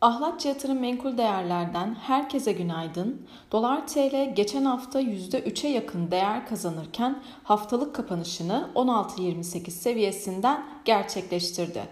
Ahlatçı Yatırım Menkul Değerler'den herkese günaydın. Dolar TL geçen hafta %3'e yakın değer kazanırken haftalık kapanışını 16.28 seviyesinden gerçekleştirdi.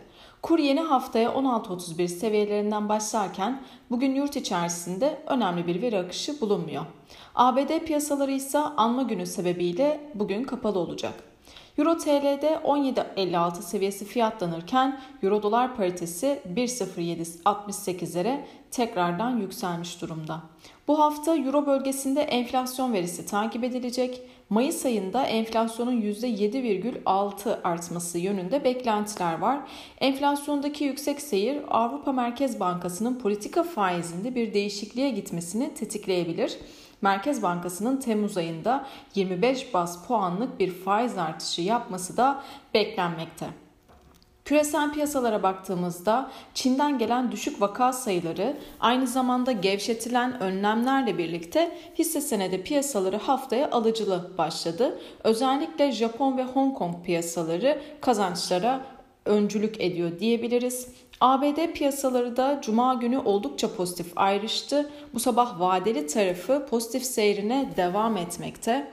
Kur yeni haftaya 16.31 seviyelerinden başlarken bugün yurt içerisinde önemli bir veri akışı bulunmuyor. ABD piyasaları ise anma günü sebebiyle bugün kapalı olacak. Euro TL'de 17.56 seviyesi fiyatlanırken Euro dolar paritesi 1.0768'lere tekrardan yükselmiş durumda. Bu hafta Euro bölgesinde enflasyon verisi takip edilecek. Mayıs ayında enflasyonun %7,6 artması yönünde beklentiler var. Enflasyondaki yüksek seyir Avrupa Merkez Bankası'nın politika faizinde bir değişikliğe gitmesini tetikleyebilir. Merkez Bankası'nın Temmuz ayında 25 bas puanlık bir faiz artışı yapması da beklenmekte. Küresel piyasalara baktığımızda Çin'den gelen düşük vaka sayıları aynı zamanda gevşetilen önlemlerle birlikte hisse senedi piyasaları haftaya alıcılı başladı. Özellikle Japon ve Hong Kong piyasaları kazançlara öncülük ediyor diyebiliriz. ABD piyasaları da cuma günü oldukça pozitif ayrıştı. Bu sabah vadeli tarafı pozitif seyrine devam etmekte.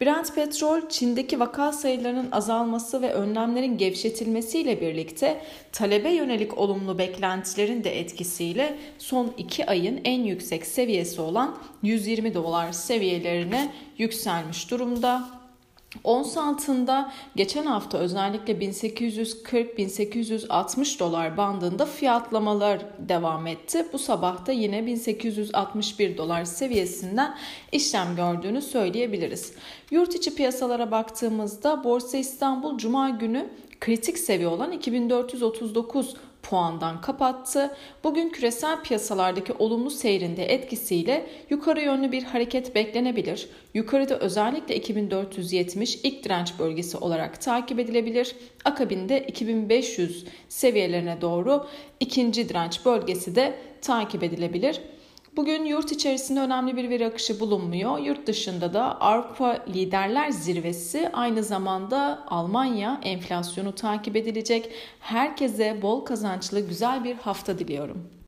Brent petrol Çin'deki vaka sayılarının azalması ve önlemlerin gevşetilmesiyle birlikte talebe yönelik olumlu beklentilerin de etkisiyle son 2 ayın en yüksek seviyesi olan 120 dolar seviyelerine yükselmiş durumda. Ons altında geçen hafta özellikle 1840-1860 dolar bandında fiyatlamalar devam etti. Bu sabah da yine 1861 dolar seviyesinden işlem gördüğünü söyleyebiliriz. Yurt içi piyasalara baktığımızda Borsa İstanbul Cuma günü kritik seviye olan 2439 puandan kapattı. Bugün küresel piyasalardaki olumlu seyrinde etkisiyle yukarı yönlü bir hareket beklenebilir. Yukarıda özellikle 2470 ilk direnç bölgesi olarak takip edilebilir. Akabinde 2500 seviyelerine doğru ikinci direnç bölgesi de takip edilebilir. Bugün yurt içerisinde önemli bir veri akışı bulunmuyor. Yurt dışında da Avrupa Liderler Zirvesi aynı zamanda Almanya enflasyonu takip edilecek. Herkese bol kazançlı güzel bir hafta diliyorum.